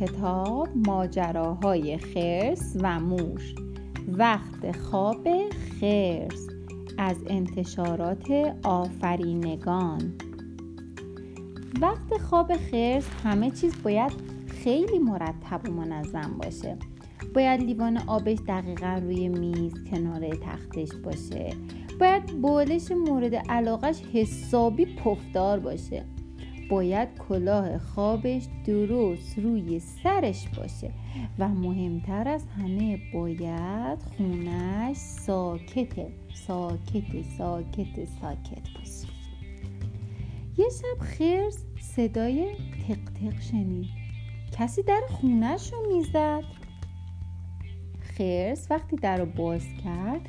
کتاب ماجراهای خرس و موش. وقت خواب خرس از انتشارات آفرینگان. وقت خواب خرس همه چیز باید خیلی مرتب و منظم باشه. باید لیوان آبش دقیقا روی میز کنار تختش باشه. باید بالش مورد علاقش حسابی پفدار باشه. باید کلاه خوابش درست روی سرش باشه و مهمتر از همه باید خونش ساکته ساکت ساکت ساکت باشه. یه شب خرس صدای تق تق شنید. کسی در خونش رو می‌زد؟ خرس وقتی در رو باز کرد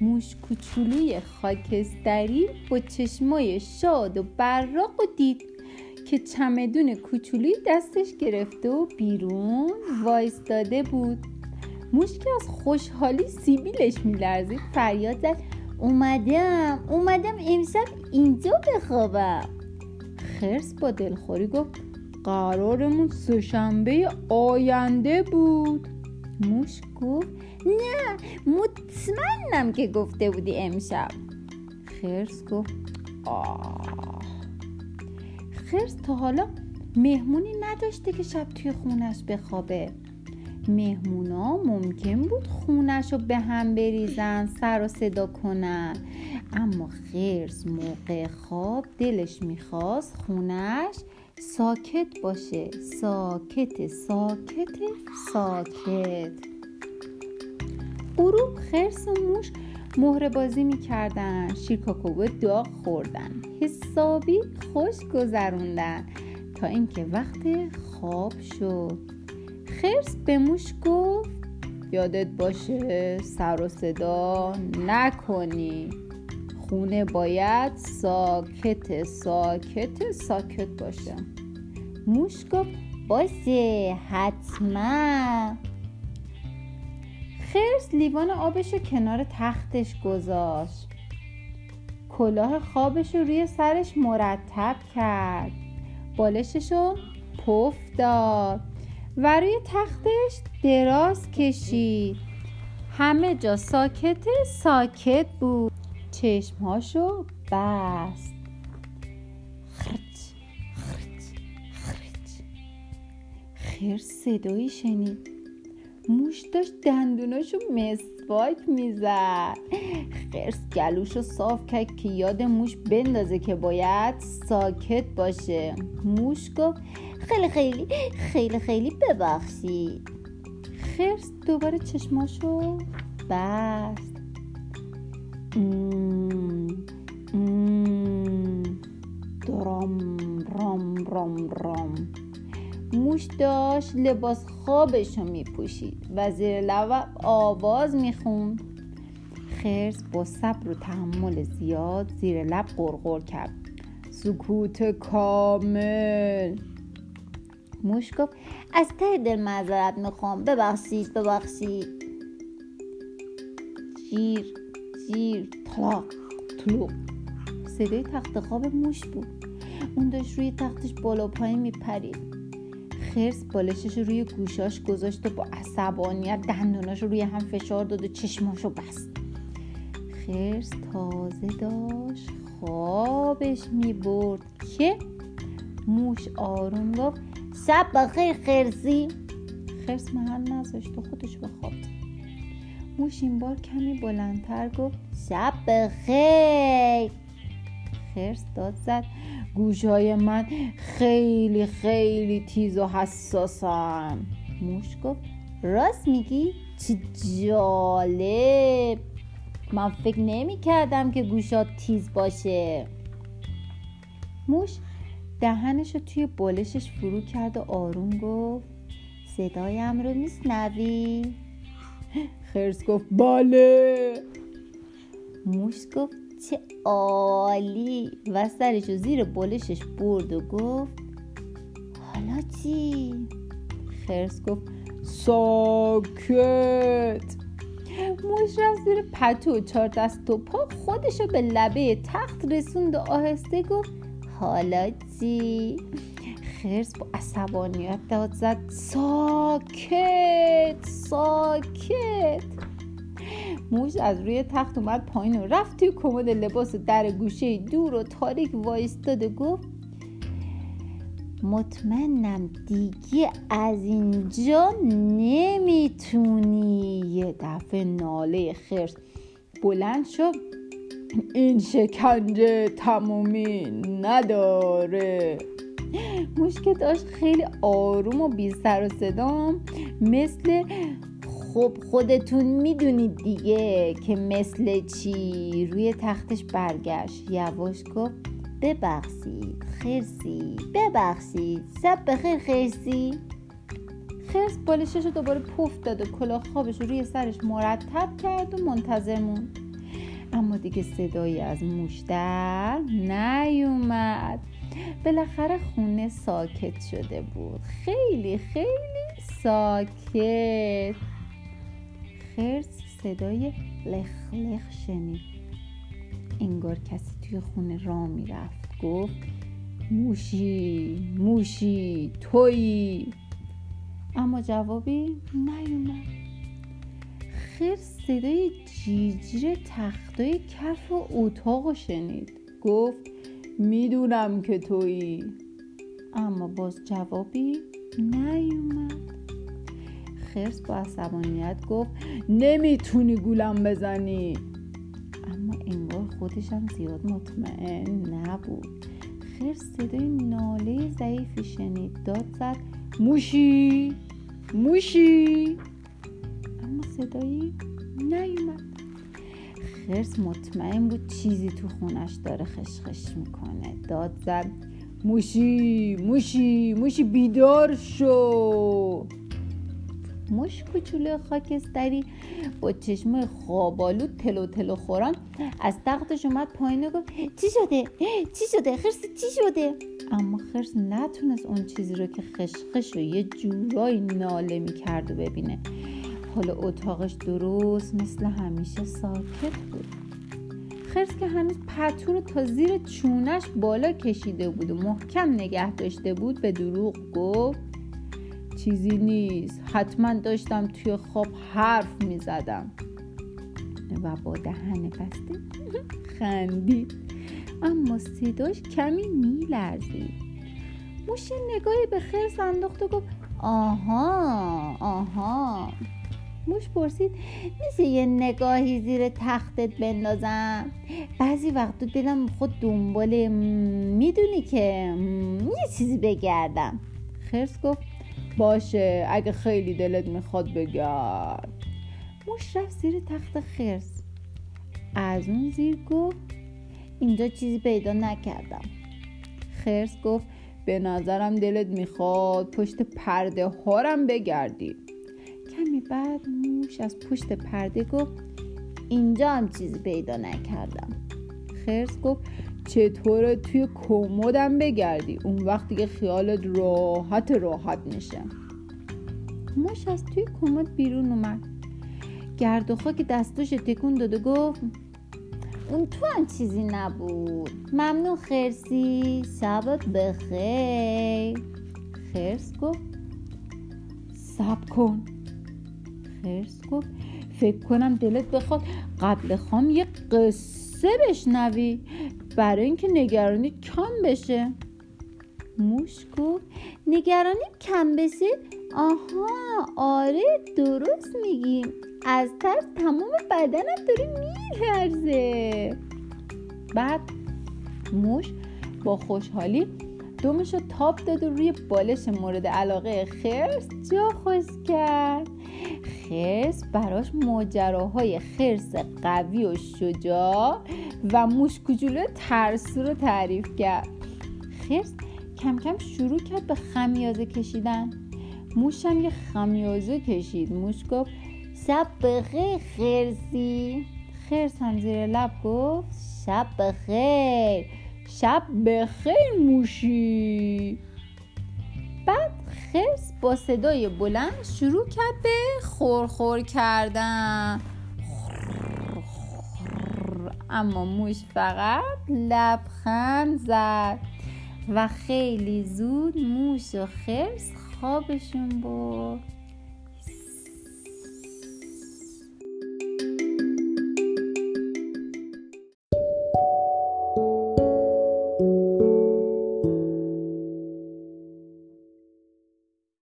موش کوچولوی خاکستری با چشمای شاد و براق و دید که چمدون کوچولوی دستش گرفته و بیرون وایستاده بود. موش از خوشحالی سیبیلش میلرزید. فریاد زد. اومدم اومدم امشب اینجا بخوابم. خرس با دلخوری گفت. قرارمون سهشنبه آینده بود. موش گفت. نه مطمئنم که گفته بودی امشب. خرس گفت. آه. خرس تا حالا مهمونی نداشته که شب توی خونش بخوابه. مهمونا ممکن بود خونش رو به هم بریزن سر و صدا کنن. اما خرس موقع خواب دلش می‌خواست خونش ساکت باشه. ساکت ساکت ساکت. غروب خرس و موش مهره بازی می‌کردن شیرکاکوبو داغ خوردن حسابی خوش گذروندن تا اینکه وقت خواب شد. خرس به موش گفت یادت باشه سر و صدا نکنی. خونه باید ساکت ساکت ساکت باشه موش گفت باشه حتما. خرس لیوان آبش رو کنار تختش گذاشت. کلاه خوابش رو روی سرش مرتب کرد. بالشش رو پف داد و روی تختش دراز کشید. همه جا ساکت ساکت بود. چشمهاشو بست. خرچ خرچ خرچ. خرس صدایی شنید. موش داشت دندوناشو مسواک می‌زد. خرس گلوشو صاف کرد که یاد موش بندازه که باید ساکت باشه. موش گفت خیلی خیلی خیلی خیلی ببخشید. خرس دوباره چشماشو بست. درام رام رام رام. موش داشت لباس خوابش رو میپوشید و زیر لب آواز می‌خوند. خرس با صبر و تحمل زیاد زیر لب قرقر کرد. سکوت کامل. موش گفت از ته دل معذرت می‌خوام. ببخشید ببخشید. جیر جیر طلاق طلوق صدای تخت خواب موش بود. اون داشت روی تختش بالا پایین میپرید. خرس بالشش روی گوشاش گذاشت و با عصبانیت دندوناش روی هم فشار داد و چشماشو بست. خرس تازه داشت خوابش می برد که موش آروم گفت شب بخیر خرسی. خرس محل نذاشت و خودش بخواب موش این بار کمی بلندتر گفت شب بخیر. خرس داد زد. گوشای من خیلی خیلی تیز و حساسم موش گفت راست میگی؟ چه جالب من فکر نمی کردم که گوشات تیز باشه موش دهنش رو توی بالشش فرو کرد و آروم گفت صدایم رو میسنوی؟ خرس گفت بله موش گفت چه عالی و سرش زیر بالشش برد و گفت حالا چی؟ خرس گفت ساکت موش رفت زیر پتو و چهار دست و پا خودشو به لبه تخت رسوند و آهسته گفت حالا چی؟ خرس با عصبانیت داد زد ساکت ساکت موش از روی تخت اومد پایین و رفت توی کمد لباس در گوشه دور و تاریک وایستاد و گفت مطمئنم دیگه از اینجا نمی‌تونی. یه دفعه ناله خرس بلند شد. این شکنجه تمومی نداره. که داشت خیلی آروم و بی سر و صدام مثل خب خودتون می‌دونید دیگه که مثل چی؟ روی تختش برگشت. یواش گفت ببخشید خرسی ببخشید. سب بخیر خرسی. خرس بالشش رو دوباره پف داد و کلاه خوابش رو روی سرش مرتب کرد و منتظر موند. اما دیگه صدایی از موش در نیومد. بالاخره خونه ساکت شده بود. خیلی خیلی ساکت. خرس صدای لخ لخ شنید. انگار کسی توی خونه را می‌رفت. گفت موشی موشی تویی. اما جوابی نیومد. خرس صدای جیجیر تختای کف و اتاق شنید. گفت می‌دونم که تویی. اما باز جوابی نیومد. خرس با عصبانیت گفت نمی‌تونی گولم بزنی. اما انگار خودشم زیاد مطمئن نبود. خرس صدای ناله ضعیفی شنید داد زد موشی موشی. اما صدایی نیومد. خرس مطمئن بود چیزی تو خونش داره خشخش می‌کنه. داد زد موشی موشی موشی بیدار شو. موش کوچولو خاکستری با چشم خوابالو تلو تلو خوران از تختش اومد پایین و گفت چی شده؟ چی شده؟ خرس چی شده؟ اما خرس نتونست اون چیزی رو که خشخش و یه جورایی ناله می‌کرد و ببینه. حالا اتاقش درست مثل همیشه ساکت بود. خرس که هنوز پتو رو تا زیر چونش بالا کشیده بود و محکم نگه داشته بود به دروغ گفت. چیزی نیست. حتما داشتم توی خواب حرف می زدم و با دهن بسته خندید. اما صداش کمی می لرزید موش نگاهی به خرس انداخت و گفت آها آها. موش پرسید میشه یه نگاهی زیر تختت بندازم؟ بعضی وقت دلم خود دنبال می‌دونی که یه چیزی بگردم. خرس گفت باشه. اگه خیلی دلت می‌خواد بگرد موش رفت زیر تخت خرس. از اون زیر گفت اینجا چیزی پیدا نکردم. خرس گفت به نظرم دلت می‌خواد پشت پرده هارم بگردی. کمی بعد موش از پشت پرده گفت اینجا هم چیزی پیدا نکردم. خرس گفت چطوره توی کمدم بگردی. اون وقتی که خیالت راحت راحت میشه. موش از توی کمد بیرون اومد. گرد و خاک دستوش تکون داد و گفت اون تو هم چیزی نبود. ممنون خرسی. شبت بخیر. خرس گفت سب کن. خرس گفت فکر کنم دلت بخواد قبل خام یه قصه بشنوی. برای اینکه نگرانی کم بشه. موش گفت نگرانی کم بشه. آها آره درست میگی. از ترس تمام بدنم داره میلرزه. بعد موش با خوشحالی دومش رو تاب داد و روی بالش مورد علاقه خرس جا خوش کرد. خرس براش ماجراهای خرس قوی و شجاع و موش کوچولو ترسو رو تعریف کرد. خرس کم کم شروع کرد به خمیازه کشیدن. موش هم یه خمیازه کشید. موش گفت شب بخیر خرسی. خرس هم زیر لب گفت شب بخیر شب بخیر موشی. بعد خرس با صدای بلند شروع کرد به خورخور کردن. اما موش فقط لبخند زد و خیلی زود موش و خرس خوابشون برد.